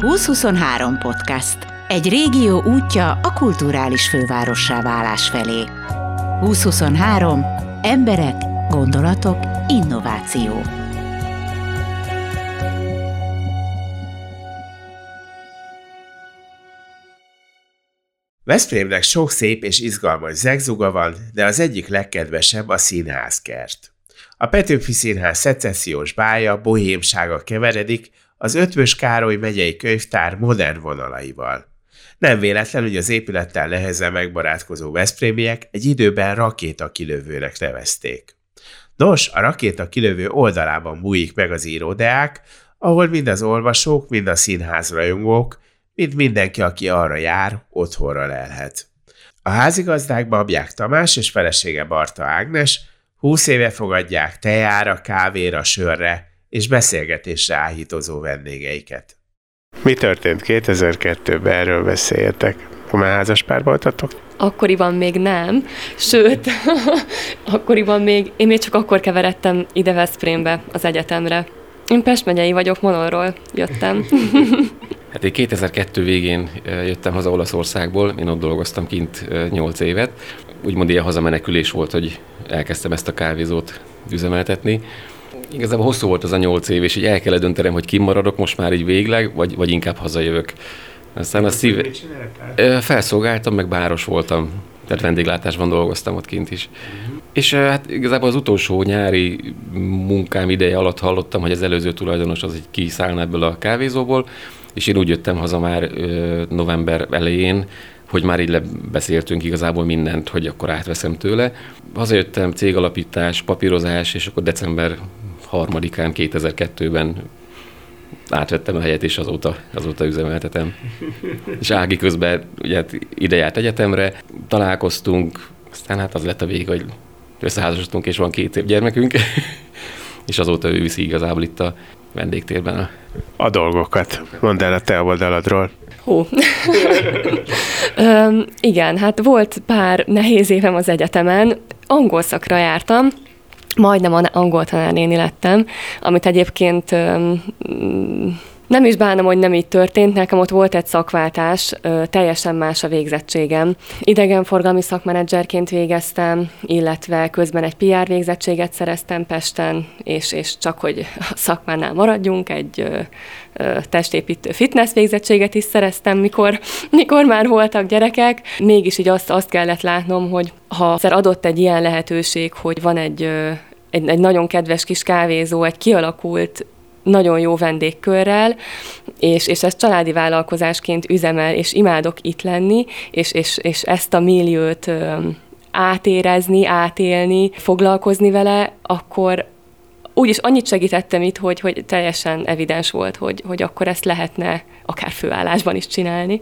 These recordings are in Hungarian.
2023 podcast. Egy régió útja a kulturális fővárossá válás felé. 2023. Emberek, gondolatok, innováció. Veszprémnek sok szép és izgalmas zegzuga van, de az egyik legkedvesebb a színházkert. A Petőfi Színház szecessziós bája, bohémsága keveredik az Ötvös Károly megyei könyvtár modern vonalaival. Nem véletlen, hogy az épülettel nehezen megbarátkozó Veszprémiek egy időben rakéta kilövőnek nevezték. Nos, a rakéta kilövő oldalában bújik meg az íródeák, ahol mind az olvasók, mind a színház rajongók, mind mindenki, aki arra jár, otthonra lelhet. A házigazdák Babják Tamás és felesége Barta Ágnes 20 éve fogadják tejára, kávéra, sörre és beszélgetésre áhítozó vendégeiket. Mi történt 2002-ben, erről beszéltek? Már házas pár voltatok? Akkoriban még nem, sőt, akkoriban még, én még csak akkor keveredtem ide Veszprémbe, az egyetemre. Én Pest megyei vagyok, Monorról jöttem. Hát én 2002 végén jöttem haza Olaszországból, én ott dolgoztam kint 8 évet. Úgymond ilyen hazamenekülés volt, hogy elkezdtem ezt a kávézót üzemeltetni. Igazából hosszú volt az a 8 év, és így el kellett döntenem, hogy kimaradok most már így végleg, vagy, vagy inkább hazajövök. Aztán a szív... Felszolgáltam, meg báros voltam. Tehát vendéglátásban dolgoztam ott kint is. Uh-huh. És hát igazából az utolsó nyári munkám ideje alatt hallottam, hogy az előző tulajdonos az így kiszállna ebből a kávézóból, és én úgy jöttem haza már november elején, hogy már így lebeszéltünk igazából mindent, hogy akkor átveszem tőle. Hazajöttem, cégalapítás, papírozás, és akkor december harmadikán 2002-ben átvettem a helyet, és azóta, azóta üzemeltetem. És Ági közben ugye hát ide járt egyetemre, találkoztunk, aztán hát az lett a vég, hogy összeházasodtunk, és van két szép gyermekünk, és azóta ő viszi igazából itt a vendégtérben a... A dolgokat. Mondd el a te oldaladról. Hú. Üm, igen, hát volt pár nehéz évem az egyetemen. Angol szakra jártam, majdnem angol tanárnéni lettem, amit egyébként nem is bánom, hogy nem így történt, nekem ott volt egy szakváltás, teljesen más a végzettségem. Idegenforgalmi szakmenedzserként végeztem, illetve közben egy PR végzettséget szereztem Pesten, és, és csak hogy a szakmánál maradjunk, egy testépítő fitness végzettséget is szereztem, mikor, mikor már voltak gyerekek. Mégis így azt, azt kellett látnom, hogy ha adott egy ilyen lehetőség, hogy van egy egy, egy nagyon kedves kis kávézó, egy kialakult nagyon jó vendégkörrel, és, és ezt családi vállalkozásként üzemel, és imádok itt lenni, és, és, és ezt a milliót átérezni, átélni, foglalkozni vele, akkor úgyis annyit segítettem itt, hogy, hogy teljesen evidens volt, hogy, hogy akkor ezt lehetne akár főállásban is csinálni.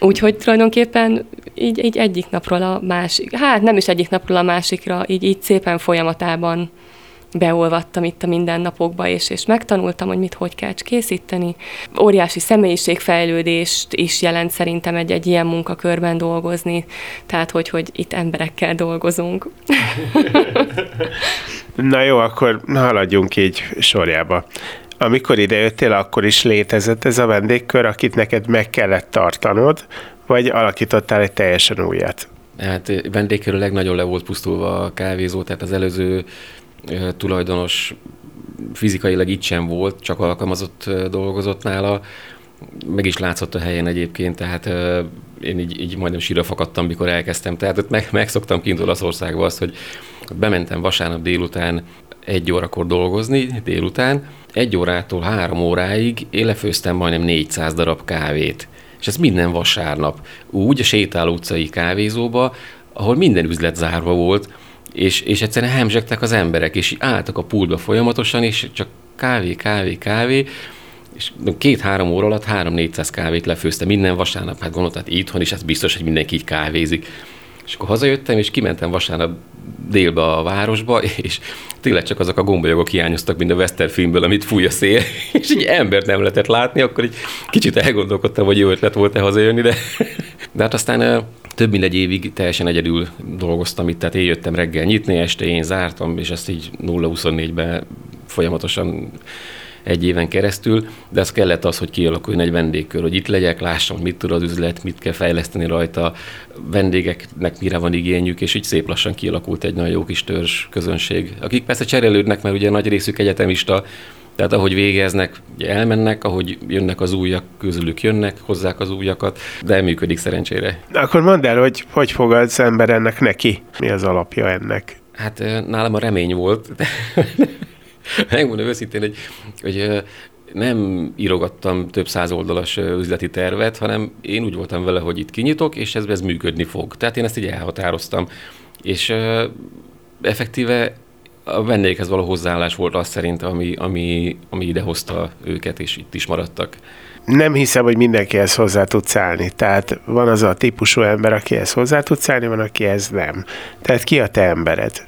Úgyhogy tulajdonképpen így, így egyik napról a másik, hát nem is egyik napról a másikra, így, így szépen folyamatában beolvattam itt a mindennapokba, és, és megtanultam, hogy mit hogy kell készíteni. Óriási személyiségfejlődést is jelent szerintem egy, egy ilyen munkakörben dolgozni, tehát hogy, hogy itt emberekkel dolgozunk. Na jó, akkor haladjunk így sorjába. Amikor idejöttél, akkor is létezett ez a vendégkör, akit neked meg kellett tartanod, vagy alakítottál egy teljesen újat? Hát vendégkörül nagyon le volt pusztulva a kávézó, tehát az előző tulajdonos fizikailag itt sem volt, csak alkalmazott dolgozott nála, meg is látszott a helyen egyébként, tehát én így, így majdnem síra fakadtam, mikor elkezdtem. Tehát ott meg, megszoktam kint Olaszországba azt, hogy bementem vasárnap délután egy órakor dolgozni, délután, egy órától három óráig én lefőztem majdnem 400 darab kávét. És ez minden vasárnap. Úgy a sétáló utcai kávézóba, ahol minden üzlet zárva volt, és, és egyszerűen hemzsegtek az emberek, és álltak a pultba folyamatosan, és csak kávé, kávé, kávé, és két-három óra alatt három-négyszáz kávét lefőzte minden vasárnap, hát gondoltam, hát itthon is, ez biztos, hogy mindenki így kávézik. És akkor hazajöttem, és kimentem vasárnap délbe a városba, és tényleg csak azok a gombolyagok hiányoztak, mint a Western filmből, amit fúj a szél, és egy embert nem lehetett látni, akkor egy kicsit elgondolkodtam, hogy jó ötlet volt-e hazajönni, de, de hát aztán több mint egy évig teljesen egyedül dolgoztam itt, tehát én jöttem reggel nyitni, este én zártam, és ezt így 0-24-ben folyamatosan egy éven keresztül, de az kellett az, hogy kialakuljon egy vendégkör, hogy itt legyek, lássam, mit tud az üzlet, mit kell fejleszteni rajta, vendégeknek mire van igényük, és így szép lassan kialakult egy nagyon jó kis törzs közönség, akik persze cserélődnek, mert ugye nagy részük egyetemista, tehát ahogy végeznek, elmennek, ahogy jönnek az újak, közülük jönnek, hozzák az újakat, de működik szerencsére. Akkor mondd el, hogy hogy fog az ember ennek neki? Mi az alapja ennek? Hát nálam a remény volt. Megmondom őszintén, hogy, hogy nem írogattam több száz oldalas üzleti tervet, hanem én úgy voltam vele, hogy itt kinyitok, és ez, ez működni fog. Tehát én ezt így elhatároztam. És effektíve a vendégekhez való hozzáállás volt az szerint, ami, ami, ami idehozta őket, és itt is maradtak. Nem hiszem, hogy mindenkihez hozzá tudsz állni. Tehát van az a típusú ember, akihez hozzá tudsz állni, van, akihez nem. Tehát ki a te embered?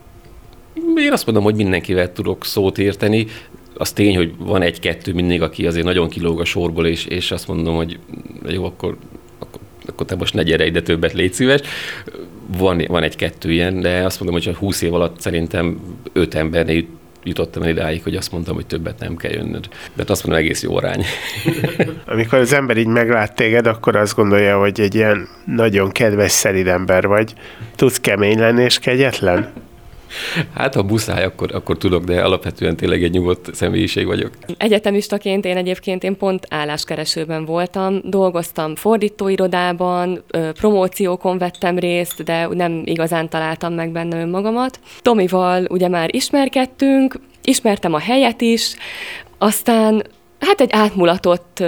Én azt mondom, hogy mindenkivel tudok szót érteni. Az tény, hogy van egy-kettő mindig, aki azért nagyon kilóg a sorból, és, és azt mondom, hogy jó, akkor, akkor, akkor te most ne gyere ide többet, légy szíves van, van egy-kettő ilyen, de azt mondom, hogy a 20 év alatt szerintem öt embernél jutottam el idáig, hogy azt mondtam, hogy többet nem kell jönnöd. De azt mondom, egész jó arány. Amikor az ember így meglát téged, akkor azt gondolja, hogy egy ilyen nagyon kedves, szelid ember vagy. Tudsz kemény lenni és kegyetlen? Hát, ha muszáj, akkor, akkor tudok, de alapvetően tényleg egy nyugodt személyiség vagyok. Egyetemistaként én egyébként én pont álláskeresőben voltam, dolgoztam fordítóirodában, promóciókon vettem részt, de nem igazán találtam meg benne önmagamat. Tomival ugye már ismerkedtünk, ismertem a helyet is, aztán hát egy átmulatott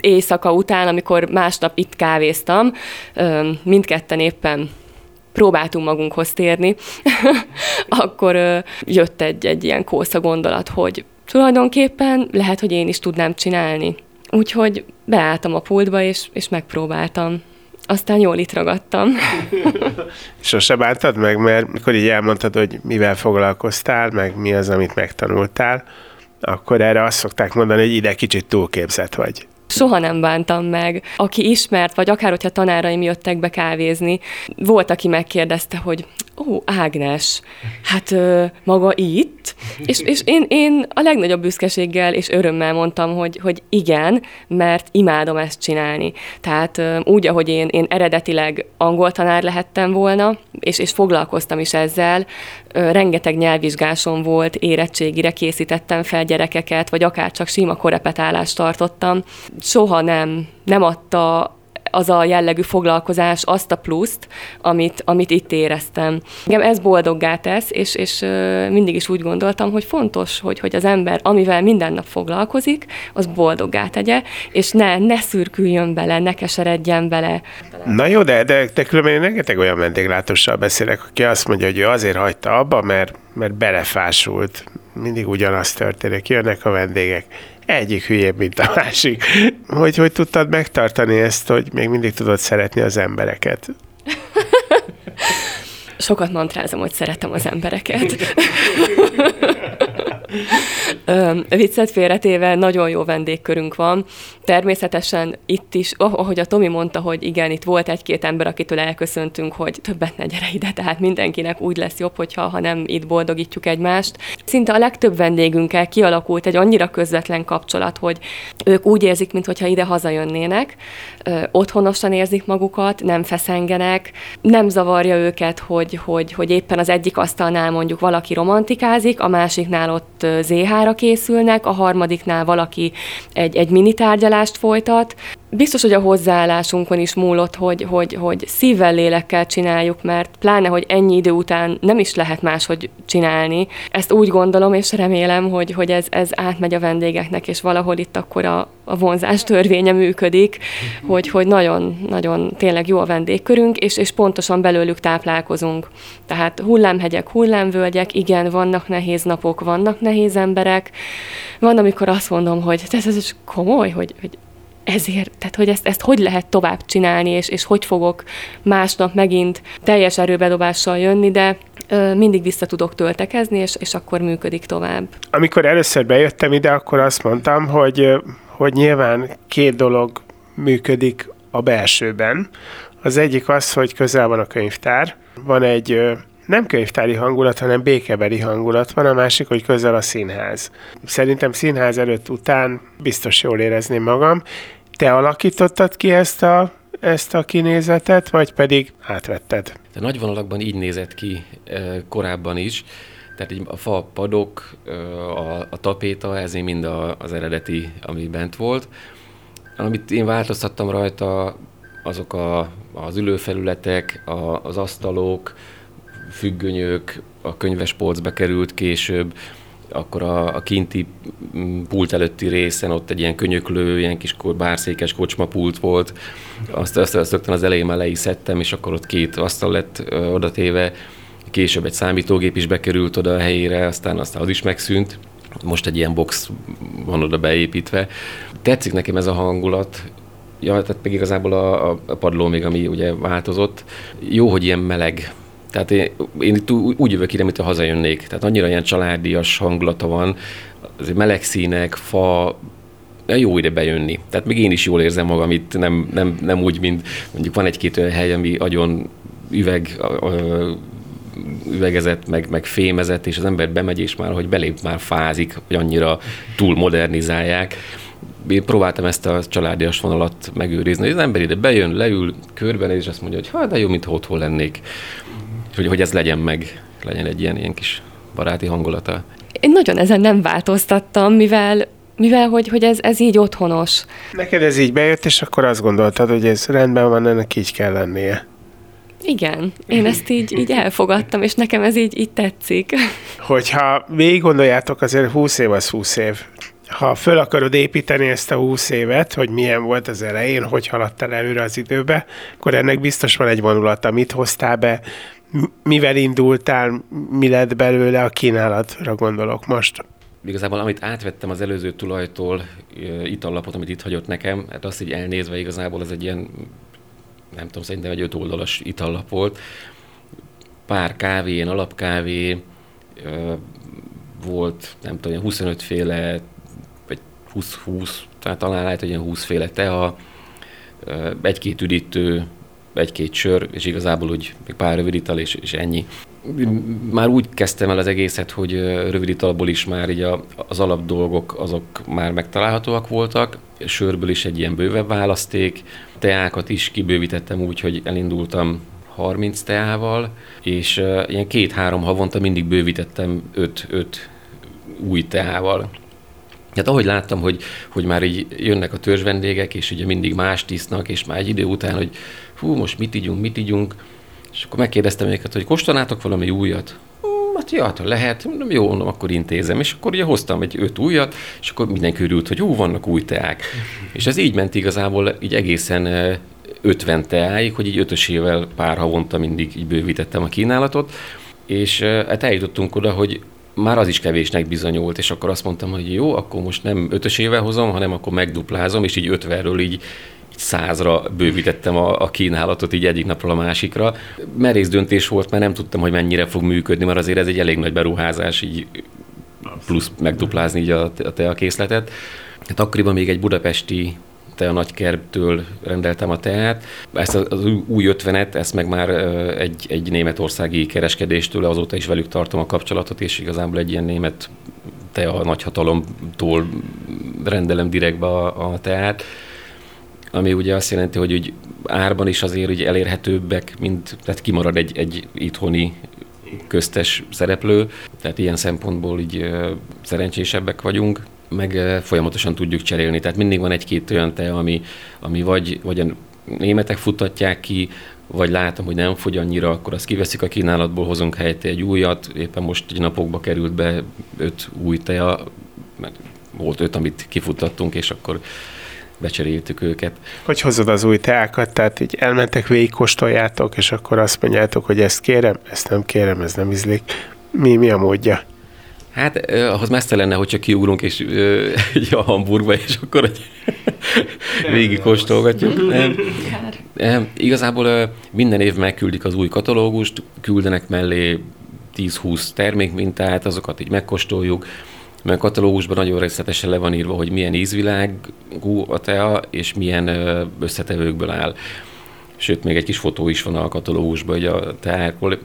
éjszaka után, amikor másnap itt kávéztam, mindketten éppen próbáltunk magunkhoz térni, akkor jött egy, egy ilyen kósza gondolat, hogy tulajdonképpen lehet, hogy én is tudnám csinálni. Úgyhogy beálltam a pultba, és, és megpróbáltam. Aztán jól itt ragadtam. Sose bántad meg, mert mikor így elmondtad, hogy mivel foglalkoztál, meg mi az, amit megtanultál, akkor erre azt szokták mondani, hogy ide kicsit túlképzett vagy soha nem bántam meg. Aki ismert, vagy akár hogyha tanáraim jöttek be kávézni, volt, aki megkérdezte, hogy ó, Ágnes, hát ö, maga itt? És, és én, én a legnagyobb büszkeséggel és örömmel mondtam, hogy, hogy igen, mert imádom ezt csinálni. Tehát ö, úgy, ahogy én, én eredetileg angol tanár lehettem volna, és, és foglalkoztam is ezzel, ö, rengeteg nyelvvizsgásom volt, érettségire készítettem fel gyerekeket, vagy akár csak sima korepetálást tartottam. Soha nem, nem adta az a jellegű foglalkozás azt a pluszt, amit, amit itt éreztem. Engem ez boldoggá tesz, és, és mindig is úgy gondoltam, hogy fontos, hogy, hogy az ember, amivel minden nap foglalkozik, az boldoggá tegye, és ne, ne szürküljön bele, ne keseredjen bele. Na jó, de, de, de különben én rengeteg olyan vendéglátossal beszélek, aki azt mondja, hogy ő azért hagyta abba, mert, mert belefásult. Mindig ugyanaz történik, jönnek a vendégek egyik hülyébb, mint a másik. Hogy, hogy tudtad megtartani ezt, hogy még mindig tudod szeretni az embereket? Sokat mantrázom, hogy szeretem az embereket. Viccet félretéve, nagyon jó vendégkörünk van. Természetesen itt is, ahogy a Tomi mondta, hogy igen, itt volt egy-két ember, akitől elköszöntünk, hogy többet ne gyere ide, tehát mindenkinek úgy lesz jobb, hogyha ha nem itt boldogítjuk egymást. Szinte a legtöbb vendégünkkel kialakult egy annyira közvetlen kapcsolat, hogy ők úgy érzik, mintha ide hazajönnének, otthonosan érzik magukat, nem feszengenek, nem zavarja őket, hogy, hogy, hogy éppen az egyik asztalnál mondjuk valaki romantikázik, a másiknál ott ZH-ra készülnek, a harmadiknál valaki egy, egy mini tárgyalást folytat. Biztos, hogy a hozzáállásunkon is múlott, hogy, hogy, hogy szívvel, lélekkel csináljuk, mert pláne, hogy ennyi idő után nem is lehet máshogy csinálni. Ezt úgy gondolom, és remélem, hogy, hogy ez, ez átmegy a vendégeknek, és valahol itt akkor a, a vonzás törvénye működik, hogy, hogy nagyon, nagyon tényleg jó a vendégkörünk, és, és pontosan belőlük táplálkozunk. Tehát hullámhegyek, hullámvölgyek, igen, vannak nehéz napok, vannak nehéz emberek. Van, amikor azt mondom, hogy ez, ez komoly, hogy, hogy ezért, tehát hogy ezt, ezt hogy lehet tovább csinálni, és, és hogy fogok másnap megint teljes erőbedobással jönni, de ö, mindig vissza tudok töltekezni, és, és akkor működik tovább. Amikor először bejöttem ide, akkor azt mondtam, hogy, hogy nyilván két dolog működik a belsőben. Az egyik az, hogy közel van a könyvtár, van egy nem könyvtári hangulat, hanem békebeli hangulat van, a másik, hogy közel a színház. Szerintem színház előtt után biztos jól érezném magam. Te alakítottad ki ezt a, ezt a kinézetet, vagy pedig átvetted? De nagy vonalakban így nézett ki korábban is, tehát így a fa padok, a, a tapéta, ez mind a, az eredeti, ami bent volt. Amit én változtattam rajta, azok a, az ülőfelületek, a, az asztalok, függönyök, a könyvespolc bekerült később, akkor a, a kinti mm, pult előtti részen ott egy ilyen könyöklő, ilyen kis bárszékes kocsmapult volt. Azt, azt, azt rögtön az elején már le is szedtem, és akkor ott két asztal lett odatéve. Később egy számítógép is bekerült oda a helyére, aztán, aztán az is megszűnt. Most egy ilyen box van oda beépítve. Tetszik nekem ez a hangulat, Ja, tehát még igazából a, a padló még, ami ugye változott. Jó, hogy ilyen meleg. Tehát én, én itt úgy jövök ide, mint a hazajönnék. Tehát annyira ilyen családias hangulata van, azért meleg színek, fa, jó ide bejönni. Tehát még én is jól érzem magam itt, nem, nem, nem úgy, mint mondjuk van egy-két olyan hely, ami nagyon üveg, üvegezett, meg, meg fémezett, és az ember bemegy, és már, hogy belép, már fázik, hogy annyira túl modernizálják én próbáltam ezt a családias vonalat megőrizni. Az ember ide bejön, leül, körben, és azt mondja, hogy hát de jó, mintha otthon lennék. Hogy, hogy ez legyen meg, legyen egy ilyen, ilyen kis baráti hangulata. Én nagyon ezen nem változtattam, mivel mivel hogy, hogy ez, ez így otthonos. Neked ez így bejött, és akkor azt gondoltad, hogy ez rendben van, ennek így kell lennie. Igen, én ezt így, így elfogadtam, és nekem ez így, így tetszik. Hogyha végig gondoljátok, azért 20 év az 20 év ha föl akarod építeni ezt a 20 évet, hogy milyen volt az elején, hogy haladtál előre az időbe, akkor ennek biztos van egy vonulata. Mit hoztál be, mivel indultál, mi lett belőle a kínálatra gondolok most? Igazából amit átvettem az előző tulajtól, itallapot, amit itt hagyott nekem, hát azt így elnézve igazából ez egy ilyen, nem tudom, szerintem egy öt oldalas itallap volt. Pár kávé, ilyen alapkávé, volt, nem tudom, 25 féle 20-20, tehát talán lehet, hogy ilyen 20 féle teha, egy-két üdítő, egy-két sör, és igazából úgy még pár rövid ital, és, és ennyi. Már úgy kezdtem el az egészet, hogy rövid italból is már így a, az alap dolgok azok már megtalálhatóak voltak, sörből is egy ilyen bővebb választék, teákat is kibővítettem úgy, hogy elindultam 30 teával, és ilyen két-három havonta mindig bővítettem 5-5 új teával. Hát ahogy láttam, hogy, hogy már így jönnek a törzs vendégek, és ugye mindig más tisznak, és már egy idő után, hogy hú, most mit ígyunk, mit ígyunk, és akkor megkérdeztem őket, hogy kóstolnátok valami újat? Hm, hát ja, hát lehet, nem jó, mondom, akkor intézem. És akkor ugye hoztam egy öt újat, és akkor mindenki örült, hogy hú, vannak új teák. És ez így ment igazából így egészen 50 teáig, hogy így ötösével pár havonta mindig így bővítettem a kínálatot, és hát eljutottunk oda, hogy már az is kevésnek bizonyult, és akkor azt mondtam, hogy jó, akkor most nem ötösével hozom, hanem akkor megduplázom, és így ötvenről így százra bővítettem a, a kínálatot így egyik napról a másikra. Merész döntés volt, mert nem tudtam, hogy mennyire fog működni, mert azért ez egy elég nagy beruházás, így plusz megduplázni így a, a teakészletet. Hát akkoriban még egy budapesti te a nagykertől rendeltem a teát. Ezt az új ötvenet, ezt meg már egy, egy németországi kereskedéstől, azóta is velük tartom a kapcsolatot, és igazából egy ilyen német te a nagyhatalomtól rendelem direktbe a, a teát, ami ugye azt jelenti, hogy úgy árban is azért úgy elérhetőbbek, mint, tehát kimarad egy, egy itthoni köztes szereplő, tehát ilyen szempontból így szerencsésebbek vagyunk meg folyamatosan tudjuk cserélni. Tehát mindig van egy-két olyan te, ami, ami vagy, vagy a németek futtatják ki, vagy látom, hogy nem fogy annyira, akkor azt kiveszik a kínálatból, hozunk helyette egy újat. Éppen most egy napokba került be öt új teja, mert volt öt, amit kifuttattunk, és akkor becseréltük őket. Hogy hozod az új teákat? Tehát így elmentek végig, és akkor azt mondjátok, hogy ezt kérem, ezt nem kérem, ez nem ízlik. Mi, mi a módja? Hát ahhoz messze lenne, hogyha kiugrunk és egy a Hamburgba, és akkor egy végig kóstolgatjuk. Nem, igazából minden év megküldik az új katalógust, küldenek mellé 10-20 termékmintát, azokat így megkóstoljuk, mert a katalógusban nagyon részletesen le van írva, hogy milyen ízvilágú a tea, és milyen összetevőkből áll. Sőt, még egy kis fotó is van a katalógusban, hogy a teákról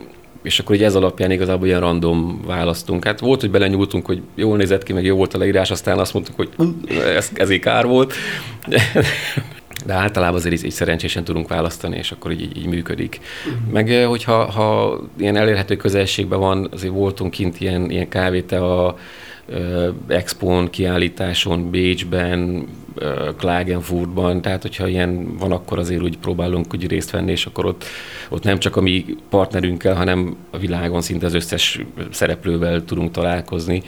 és akkor így ez alapján igazából ilyen random választunk. Hát volt, hogy belenyúltunk, hogy jól nézett ki, meg jó volt a leírás, aztán azt mondtuk, hogy ez, ez kár volt. De általában azért így, így szerencsésen tudunk választani, és akkor így, így működik. Uh-huh. Meg hogyha ha ilyen elérhető közelségben van, azért voltunk kint ilyen, ilyen kávéte a Expon, kiállításon, Bécsben, Klagenfurtban, tehát hogyha ilyen van, akkor azért úgy próbálunk úgy részt venni, és akkor ott, ott nem csak a mi partnerünkkel, hanem a világon szinte az összes szereplővel tudunk találkozni,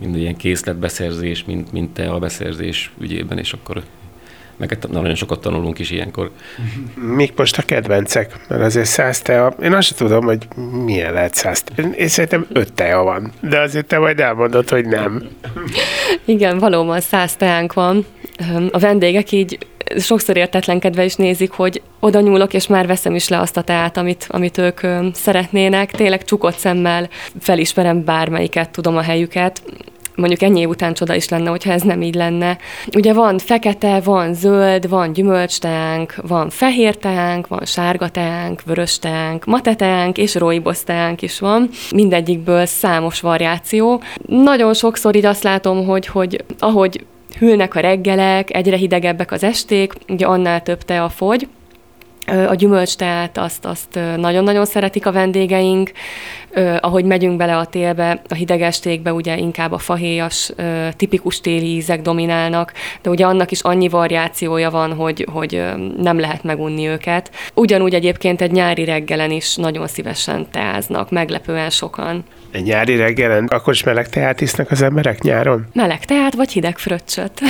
mind ilyen készletbeszerzés, mint, mint te a beszerzés ügyében, és akkor meg nagyon sokat tanulunk is ilyenkor. Mik most a kedvencek? Mert azért száz tea, én azt sem tudom, hogy milyen lehet száz tea. Én szerintem öt tea van, de azért te majd elmondod, hogy nem. Igen, valóban száz teánk van. A vendégek így sokszor értetlenkedve is nézik, hogy oda nyúlok, és már veszem is le azt a teát, amit, amit ők szeretnének. Tényleg csukott szemmel felismerem bármelyiket, tudom a helyüket mondjuk ennyi év után csoda is lenne, hogyha ez nem így lenne. Ugye van fekete, van zöld, van gyümölcstánk, van fehér teánk, van sárga teánk, vörös teánk, mate teánk és rooibos teánk is van. Mindegyikből számos variáció. Nagyon sokszor így azt látom, hogy, hogy ahogy hűlnek a reggelek, egyre hidegebbek az esték, ugye annál több tea fogy, a gyümölcsteát azt, azt nagyon-nagyon szeretik a vendégeink. Ahogy megyünk bele a télbe, a hidegestékbe, ugye inkább a fahéjas, tipikus téli ízek dominálnak, de ugye annak is annyi variációja van, hogy, hogy nem lehet megunni őket. Ugyanúgy egyébként egy nyári reggelen is nagyon szívesen teáznak, meglepően sokan. Egy nyári reggelen? Akkor is meleg teát isznak az emberek nyáron? Meleg teát, vagy hideg fröccsöt.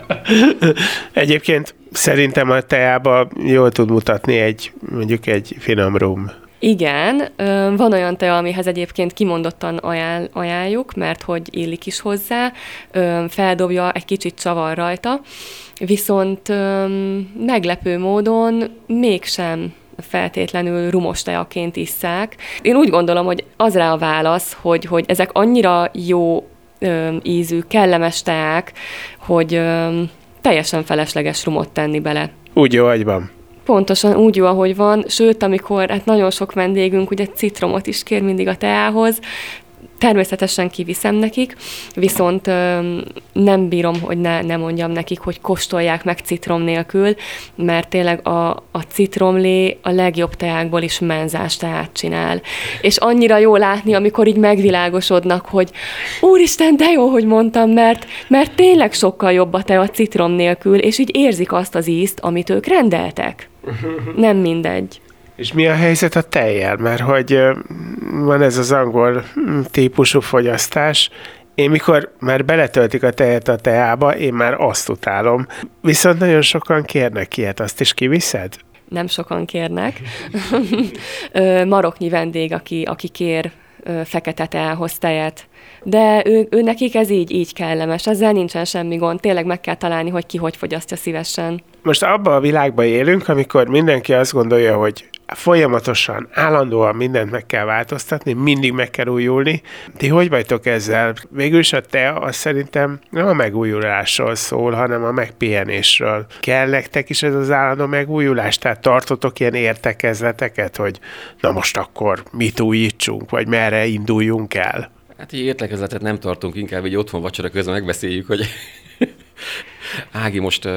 Egyébként szerintem a teába jól tud mutatni egy, mondjuk egy finom rum. Igen, van olyan tea, amihez egyébként kimondottan ajánl, ajánljuk, mert hogy illik is hozzá, feldobja, egy kicsit csavar rajta, viszont meglepő módon mégsem feltétlenül rumos teaként isszák. Én úgy gondolom, hogy az rá a válasz, hogy, hogy ezek annyira jó ízű, kellemes teák, hogy teljesen felesleges rumot tenni bele. Úgy jó, hogy van. Pontosan úgy jó, ahogy van, sőt, amikor hát nagyon sok vendégünk ugye citromot is kér mindig a teához, Természetesen kiviszem nekik, viszont ö, nem bírom, hogy ne, ne mondjam nekik, hogy kóstolják meg citrom nélkül, mert tényleg a, a citromlé a legjobb teákból is menzás teát csinál. És annyira jó látni, amikor így megvilágosodnak, hogy úristen, de jó, hogy mondtam, mert, mert tényleg sokkal jobb a te a citrom nélkül, és így érzik azt az ízt, amit ők rendeltek. Nem mindegy. És mi a helyzet a tejjel? Mert hogy van ez az angol típusú fogyasztás, én mikor már beletöltik a tejet a teába, én már azt utálom. Viszont nagyon sokan kérnek ilyet, azt is kiviszed? Nem sokan kérnek. Maroknyi vendég, aki, aki kér fekete teához tejet. De ő, ő nekik ez így, így kellemes, ezzel nincsen semmi gond. Tényleg meg kell találni, hogy ki hogy fogyasztja szívesen. Most abban a világban élünk, amikor mindenki azt gondolja, hogy folyamatosan, állandóan mindent meg kell változtatni, mindig meg kell újulni. Ti hogy vagytok ezzel? Végülis a te az szerintem nem a megújulásról szól, hanem a megpihenésről. Kell nektek is ez az állandó megújulás? Tehát tartotok ilyen értekezleteket, hogy na most akkor mit újítsunk, vagy merre induljunk el? Hát így értekezletet nem tartunk, inkább egy otthon vacsora közben megbeszéljük, hogy Ági, most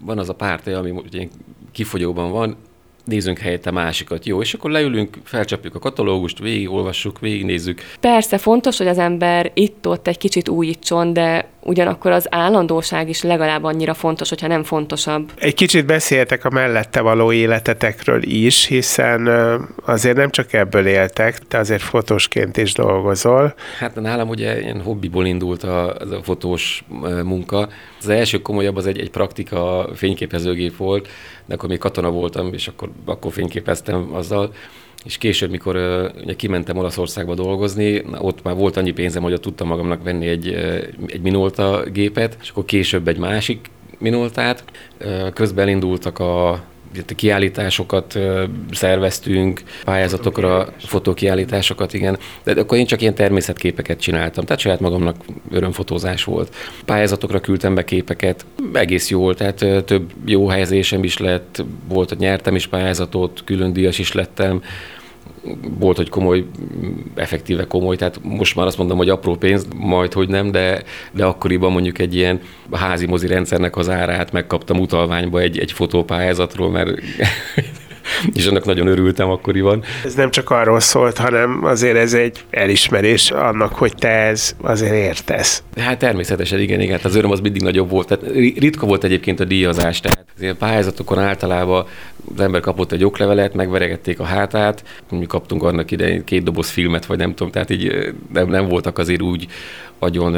van az a pártja, ami ugye kifogyóban van, nézzünk helyette másikat. Jó, és akkor leülünk, felcsapjuk a katalógust, végigolvassuk, végignézzük. Persze fontos, hogy az ember itt-ott egy kicsit újítson, de ugyanakkor az állandóság is legalább annyira fontos, hogyha nem fontosabb. Egy kicsit beszéltek a mellette való életetekről is, hiszen azért nem csak ebből éltek, te azért fotósként is dolgozol. Hát nálam ugye ilyen hobbiból indult a, a fotós munka. Az első komolyabb az egy, egy praktika fényképezőgép volt, de akkor még katona voltam, és akkor, akkor fényképeztem azzal és később, mikor ugye kimentem Olaszországba dolgozni, ott már volt annyi pénzem, hogy ott tudtam magamnak venni egy, egy Minolta gépet, és akkor később egy másik Minoltát. Közben indultak a kiállításokat szerveztünk, pályázatokra fotókiállításokat, igen. De akkor én csak ilyen természetképeket csináltam, tehát saját magamnak örömfotózás volt. Pályázatokra küldtem be képeket, egész jól, tehát több jó helyezésem is lett, volt, hogy nyertem is pályázatot, külön díjas is lettem, volt, hogy komoly, effektíve komoly, tehát most már azt mondom, hogy apró pénz, majd, hogy nem, de, de akkoriban mondjuk egy ilyen házi mozi rendszernek az árát megkaptam utalványba egy, egy fotópályázatról, mert és annak nagyon örültem akkoriban. Ez nem csak arról szólt, hanem azért ez egy elismerés annak, hogy te ez azért értesz. Hát természetesen, igen, igen, hát az öröm az mindig nagyobb volt. Tehát ritka volt egyébként a díjazás, tehát azért pályázatokon általában az ember kapott egy oklevelet, megveregették a hátát, mi kaptunk annak idején két doboz filmet, vagy nem tudom, tehát így nem, nem voltak azért úgy agyon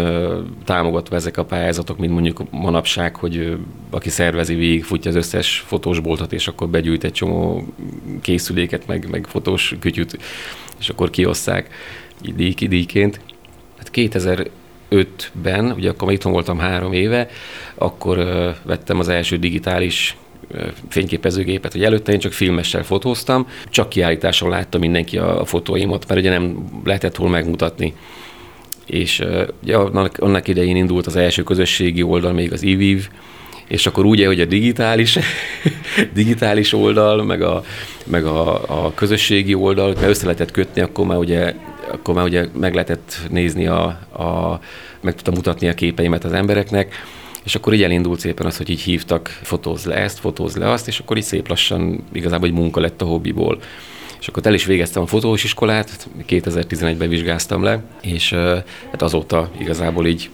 támogatva ezek a pályázatok, mint mondjuk manapság, hogy aki szervezi végig, futja az összes fotós és akkor begyűjt egy csomó készüléket, meg, meg fotós kütyüt, és akkor kiosszák díj, díjként. Hát 2005-ben, ugye akkor itthon voltam három éve, akkor vettem az első digitális fényképezőgépet, hogy előtte én csak filmessel fotóztam, csak kiállításon láttam mindenki a fotóimat, mert ugye nem lehetett hol megmutatni és ugye annak, annak idején indult az első közösségi oldal, még az IVIV, és akkor ugye, hogy a digitális, digitális oldal, meg, a, meg a, a közösségi oldal, mert össze lehetett kötni, akkor már ugye, akkor már ugye meg lehetett nézni, a, a, meg tudtam mutatni a képeimet az embereknek, és akkor így elindult szépen az, hogy így hívtak, fotóz le ezt, fotóz le azt, és akkor így szép lassan igazából egy munka lett a hobbiból és akkor el is végeztem a fotós iskolát, 2011-ben vizsgáztam le, és hát azóta igazából így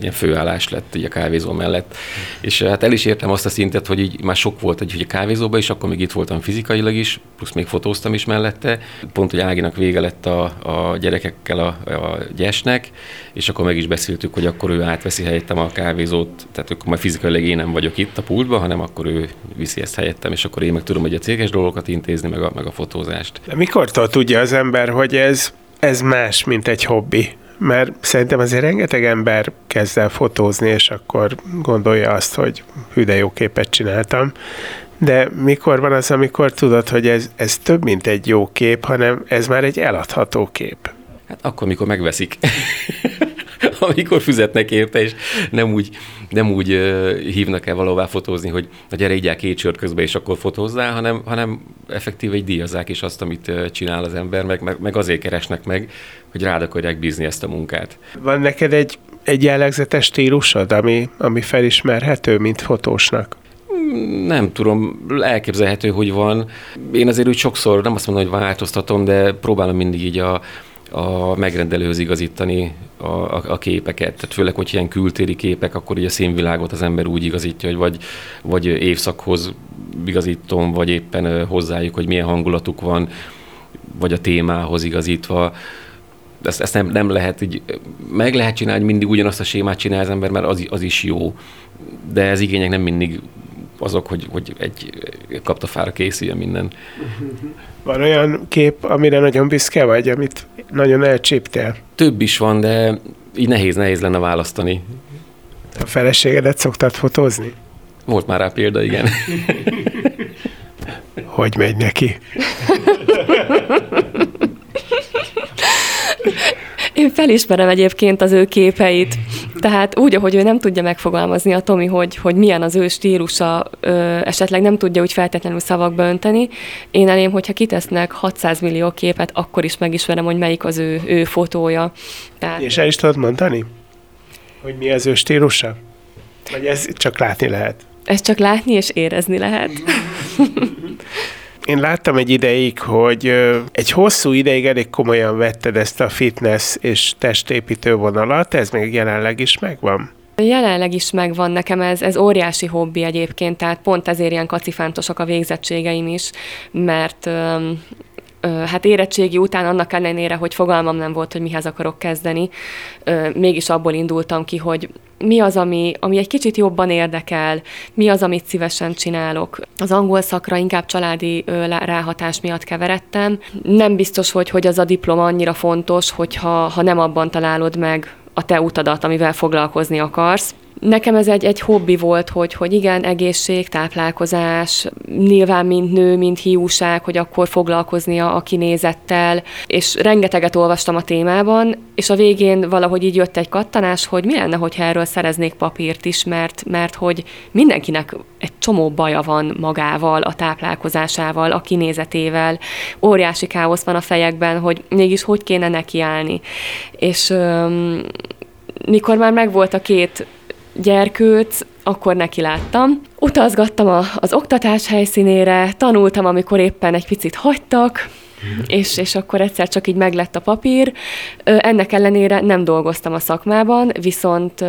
ilyen főállás lett így a kávézó mellett. És hát el is értem azt a szintet, hogy így már sok volt egy, a kávézóban is, akkor még itt voltam fizikailag is, plusz még fotóztam is mellette. Pont, hogy Áginak vége lett a, a gyerekekkel a, a gyesnek, és akkor meg is beszéltük, hogy akkor ő átveszi helyettem a kávézót, tehát akkor már fizikailag én nem vagyok itt a pultban, hanem akkor ő viszi ezt helyettem, és akkor én meg tudom, hogy a céges dolgokat intézni, meg a, meg a fotózást. De mikortól tudja az ember, hogy ez, ez más, mint egy hobbi? Mert szerintem azért rengeteg ember kezd el fotózni, és akkor gondolja azt, hogy hű, de jó képet csináltam. De mikor van az, amikor tudod, hogy ez, ez több, mint egy jó kép, hanem ez már egy eladható kép? Hát akkor, mikor megveszik. amikor fizetnek érte, és nem úgy, nem úgy hívnak el valahová fotózni, hogy na gyere, így két sört közben, és akkor fotózzál, hanem, hanem effektív egy díjazzák is azt, amit csinál az ember, meg, meg, meg azért keresnek meg, hogy rád akarják bízni ezt a munkát. Van neked egy, egy jellegzetes stílusod, ami, ami felismerhető, mint fotósnak? Nem tudom, elképzelhető, hogy van. Én azért úgy sokszor, nem azt mondom, hogy változtatom, de próbálom mindig így a, a megrendelőhöz igazítani a, a, a képeket. Tehát főleg, hogy ilyen kültéri képek, akkor ugye a színvilágot az ember úgy igazítja, hogy vagy, vagy évszakhoz igazítom, vagy éppen hozzájuk, hogy milyen hangulatuk van, vagy a témához igazítva. Ezt, ezt nem, nem lehet így, meg lehet csinálni, mindig ugyanazt a sémát csinál az ember, mert az, az is jó. De ez igények nem mindig azok, hogy, hogy egy kaptafára készüljön minden. Van olyan kép, amire nagyon büszke vagy, amit nagyon elcsíptél? Több is van, de így nehéz, nehéz lenne választani. A feleségedet szoktad fotózni? Volt már rá példa, igen. hogy megy neki? Én felismerem egyébként az ő képeit. Tehát úgy, ahogy ő nem tudja megfogalmazni a Tomi, hogy, hogy milyen az ő stílusa, ö, esetleg nem tudja úgy feltétlenül szavakba önteni. Én elém, hogyha kitesznek 600 millió képet, akkor is megismerem, hogy melyik az ő, ő fotója. Tehát... És el is tudod mondani, hogy mi az ő stílusa? Vagy ez csak látni lehet? Ez csak látni és érezni lehet. Én láttam egy ideig, hogy egy hosszú ideig elég komolyan vetted ezt a fitness és testépítő vonalat, ez még jelenleg is megvan? Jelenleg is megvan nekem, ez, ez óriási hobbi egyébként, tehát pont ezért ilyen kacifántosak a végzettségeim is, mert hát érettségi után annak ellenére, hogy fogalmam nem volt, hogy mihez akarok kezdeni, mégis abból indultam ki, hogy mi az, ami, ami egy kicsit jobban érdekel, mi az, amit szívesen csinálok. Az angol szakra inkább családi ráhatás miatt keveredtem. Nem biztos, hogy, hogy az a diploma annyira fontos, hogyha ha nem abban találod meg a te utadat, amivel foglalkozni akarsz. Nekem ez egy, egy hobbi volt, hogy, hogy igen, egészség, táplálkozás, nyilván mint nő, mint hiúság, hogy akkor foglalkoznia a kinézettel, és rengeteget olvastam a témában, és a végén valahogy így jött egy kattanás, hogy mi lenne, hogyha erről szereznék papírt is, mert, mert hogy mindenkinek egy csomó baja van magával, a táplálkozásával, a kinézetével, óriási káosz van a fejekben, hogy mégis hogy kéne nekiállni. És öm, mikor már megvolt a két gyerkőc, akkor neki láttam. Utazgattam a, az oktatás helyszínére, tanultam, amikor éppen egy picit hagytak, és, és akkor egyszer csak így meglett a papír. Ennek ellenére nem dolgoztam a szakmában, viszont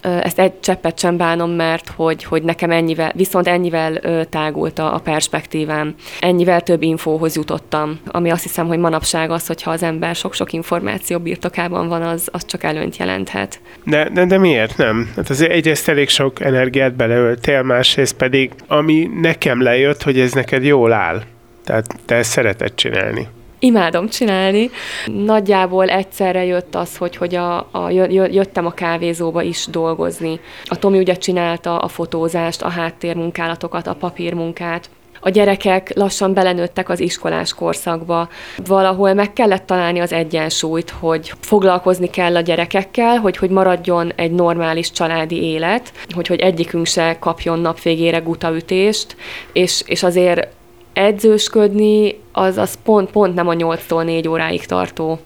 ezt egy cseppet sem bánom, mert hogy, hogy nekem ennyivel, viszont ennyivel tágult a, perspektívám. Ennyivel több infóhoz jutottam, ami azt hiszem, hogy manapság az, hogyha az ember sok-sok információ birtokában van, az, az csak előnyt jelenthet. De, de, de miért nem? Hát azért egyrészt elég sok energiát beleöltél, másrészt pedig, ami nekem lejött, hogy ez neked jól áll. Tehát te ezt szereted csinálni imádom csinálni. Nagyjából egyszerre jött az, hogy, hogy a, a, jöttem a kávézóba is dolgozni. A Tomi ugye csinálta a fotózást, a háttérmunkálatokat, a papírmunkát, a gyerekek lassan belenőttek az iskolás korszakba. Valahol meg kellett találni az egyensúlyt, hogy foglalkozni kell a gyerekekkel, hogy, hogy maradjon egy normális családi élet, hogy, hogy egyikünk se kapjon napvégére gutaütést, és, és azért edzősködni, az, az pont, pont nem a 8-tól 4 óráig tartó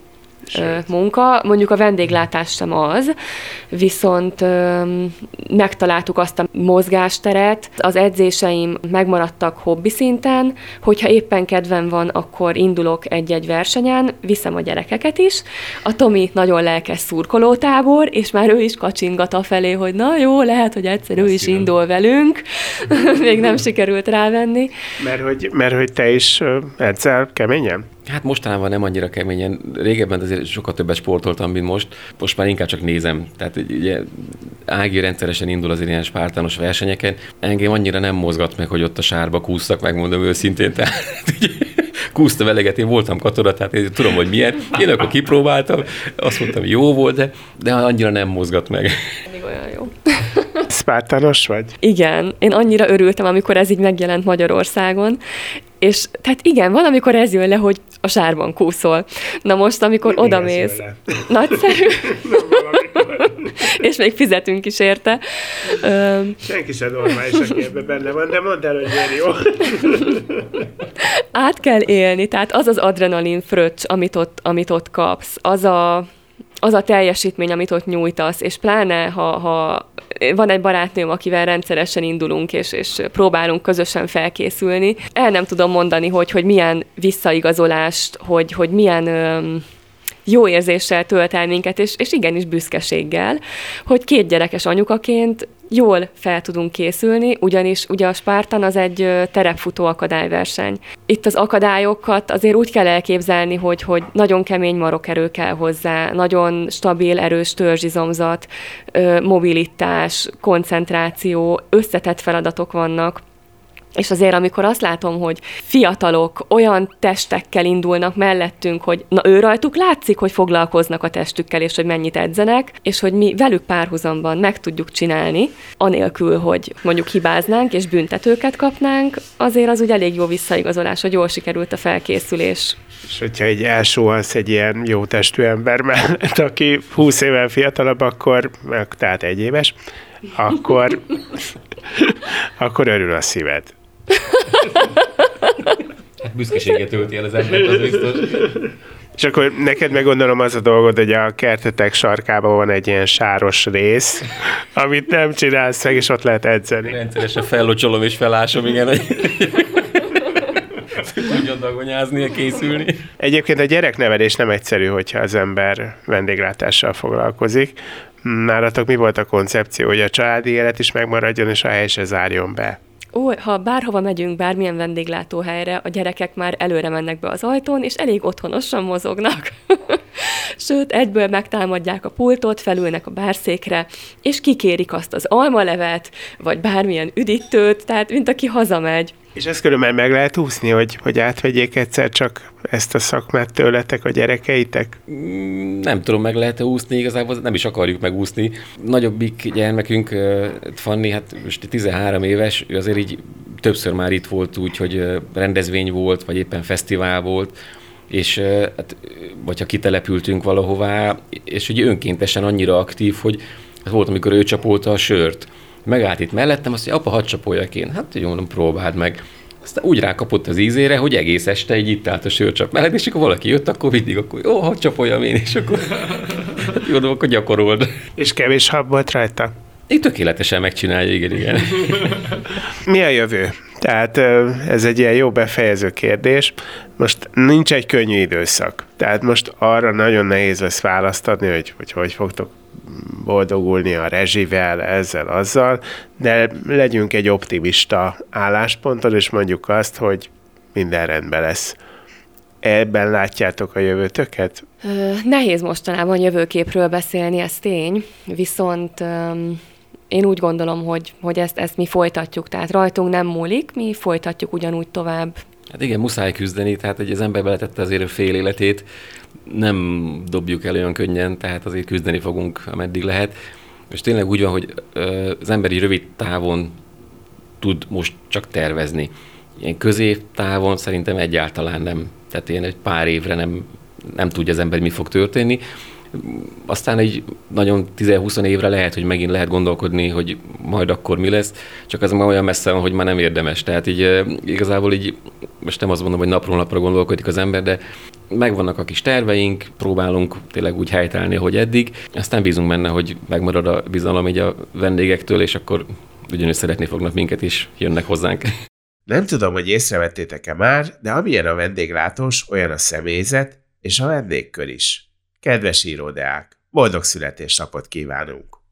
Sőt. munka. Mondjuk a vendéglátás sem az, viszont megtaláltuk azt a mozgásteret. Az edzéseim megmaradtak hobbi szinten, hogyha éppen kedvem van, akkor indulok egy-egy versenyen, viszem a gyerekeket is. A Tomi nagyon lelkes szurkolótábor, és már ő is kacsingat a felé, hogy na jó, lehet, hogy egyszer ő is indul velünk. Még nem sikerült rávenni. Mert hogy, mert hogy te is edzel keményen? Hát mostanában nem annyira keményen. Régebben azért sokkal többet sportoltam, mint most. Most már inkább csak nézem. Tehát ugye Ági rendszeresen indul az ilyen spártános versenyeken. Engem annyira nem mozgat meg, hogy ott a sárba kúsztak, megmondom őszintén. Tehát kúszta veleget, én voltam katona, tehát én tudom, hogy milyen. Én akkor kipróbáltam, azt mondtam, jó volt, de, de annyira nem mozgat meg. Még olyan jó. Spártános vagy? Igen, én annyira örültem, amikor ez így megjelent Magyarországon, és tehát igen, van, amikor ez jön le, hogy a sárban kúszol. Na most, amikor oda mész, nagyszerű, és még fizetünk is érte. Senki sem normális, aki ebben benne van, de mondd el, hogy jó. Át kell élni, tehát az az adrenalin fröccs, amit ott, amit ott kapsz, az a, az a teljesítmény, amit ott nyújtasz, és pláne, ha, ha van egy barátnőm, akivel rendszeresen indulunk, és, és próbálunk közösen felkészülni. El nem tudom mondani, hogy, hogy milyen visszaigazolást, hogy, hogy milyen... Öm, jó érzéssel tölt el minket, és, és igenis büszkeséggel, hogy két gyerekes anyukaként jól fel tudunk készülni, ugyanis ugye a Spartan az egy terepfutó akadályverseny. Itt az akadályokat azért úgy kell elképzelni, hogy, hogy nagyon kemény marokerő kell hozzá, nagyon stabil, erős törzsizomzat, mobilitás, koncentráció, összetett feladatok vannak, és azért, amikor azt látom, hogy fiatalok olyan testekkel indulnak mellettünk, hogy na ő rajtuk látszik, hogy foglalkoznak a testükkel, és hogy mennyit edzenek, és hogy mi velük párhuzamban meg tudjuk csinálni, anélkül, hogy mondjuk hibáznánk és büntetőket kapnánk, azért az ugye elég jó visszaigazolás, hogy jól sikerült a felkészülés. És hogyha egy elsóhalsz egy ilyen jó testű ember mellett, aki 20 évvel fiatalabb, akkor, tehát egy éves, akkor, akkor örül a szíved. Hát büszkeséget tölti el az ember, az biztos. És akkor neked meggondolom az a dolgod, hogy a kertetek sarkában van egy ilyen sáros rész, amit nem csinálsz meg, és ott lehet edzeni. Rendszeresen fellocsolom és felásom, igen. Tudjon dagonyázni, készülni. Egyébként a gyereknevelés nem egyszerű, hogyha az ember vendéglátással foglalkozik. Nálatok mi volt a koncepció, hogy a családi élet is megmaradjon, és a hely se zárjon be? Ó, ha bárhova megyünk, bármilyen vendéglátóhelyre, a gyerekek már előre mennek be az ajtón, és elég otthonosan mozognak. Sőt, egyből megtámadják a pultot, felülnek a bárszékre, és kikérik azt az almalevet, vagy bármilyen üdítőt, tehát mint aki hazamegy. És ezt körülbelül meg lehet úszni, hogy, hogy átvegyék egyszer csak ezt a szakmát tőletek a gyerekeitek? Mm, nem tudom, meg lehet-e úszni, igazából nem is akarjuk megúszni. Nagyobbik gyermekünk, Fanni, hát most 13 éves, ő azért így többször már itt volt úgy, hogy rendezvény volt, vagy éppen fesztivál volt, és hát, vagy ha kitelepültünk valahová, és ugye önkéntesen annyira aktív, hogy hát volt, amikor ő csapolta a sört. Megállt itt mellettem, azt mondja, apa, hadd csapoljak én. Hát jó, mondom, próbáld meg. Aztán úgy rákapott az ízére, hogy egész este egy itt állt a sörcsap mellett, és akkor valaki jött, akkor mindig, akkor jó, hadd csapoljam én, és akkor hát jó, akkor gyakorold. És kevés hab volt rajta? Így tökéletesen megcsinálja, igen, igen. Mi a jövő? Tehát ez egy ilyen jó befejező kérdés. Most nincs egy könnyű időszak. Tehát most arra nagyon nehéz lesz választ adni, hogy hogy, hogy fogtok boldogulni a rezsivel, ezzel, azzal, de legyünk egy optimista állásponton, és mondjuk azt, hogy minden rendben lesz. Ebben látjátok a jövőtöket? Nehéz mostanában jövőképről beszélni, ez tény, viszont én úgy gondolom, hogy, hogy ezt, ezt mi folytatjuk, tehát rajtunk nem múlik, mi folytatjuk ugyanúgy tovább. Hát igen, muszáj küzdeni, tehát hogy az ember beletette azért fél életét, nem dobjuk el olyan könnyen, tehát azért küzdeni fogunk, ameddig lehet. És tényleg úgy van, hogy az emberi rövid távon tud most csak tervezni. Ilyen középtávon szerintem egyáltalán nem. Tehát ilyen egy pár évre nem, nem tudja az ember, mi fog történni aztán egy nagyon 10-20 évre lehet, hogy megint lehet gondolkodni, hogy majd akkor mi lesz, csak az már olyan messze van, hogy már nem érdemes. Tehát így igazából így, most nem azt mondom, hogy napról napra gondolkodik az ember, de megvannak a kis terveink, próbálunk tényleg úgy helytállni, hogy eddig, aztán bízunk benne, hogy megmarad a bizalom így a vendégektől, és akkor ugyanúgy szeretni fognak minket is, jönnek hozzánk. Nem tudom, hogy észrevettétek-e már, de amilyen a vendéglátós, olyan a személyzet és a vendégkör is. Kedves íródeák, boldog születésnapot kívánunk!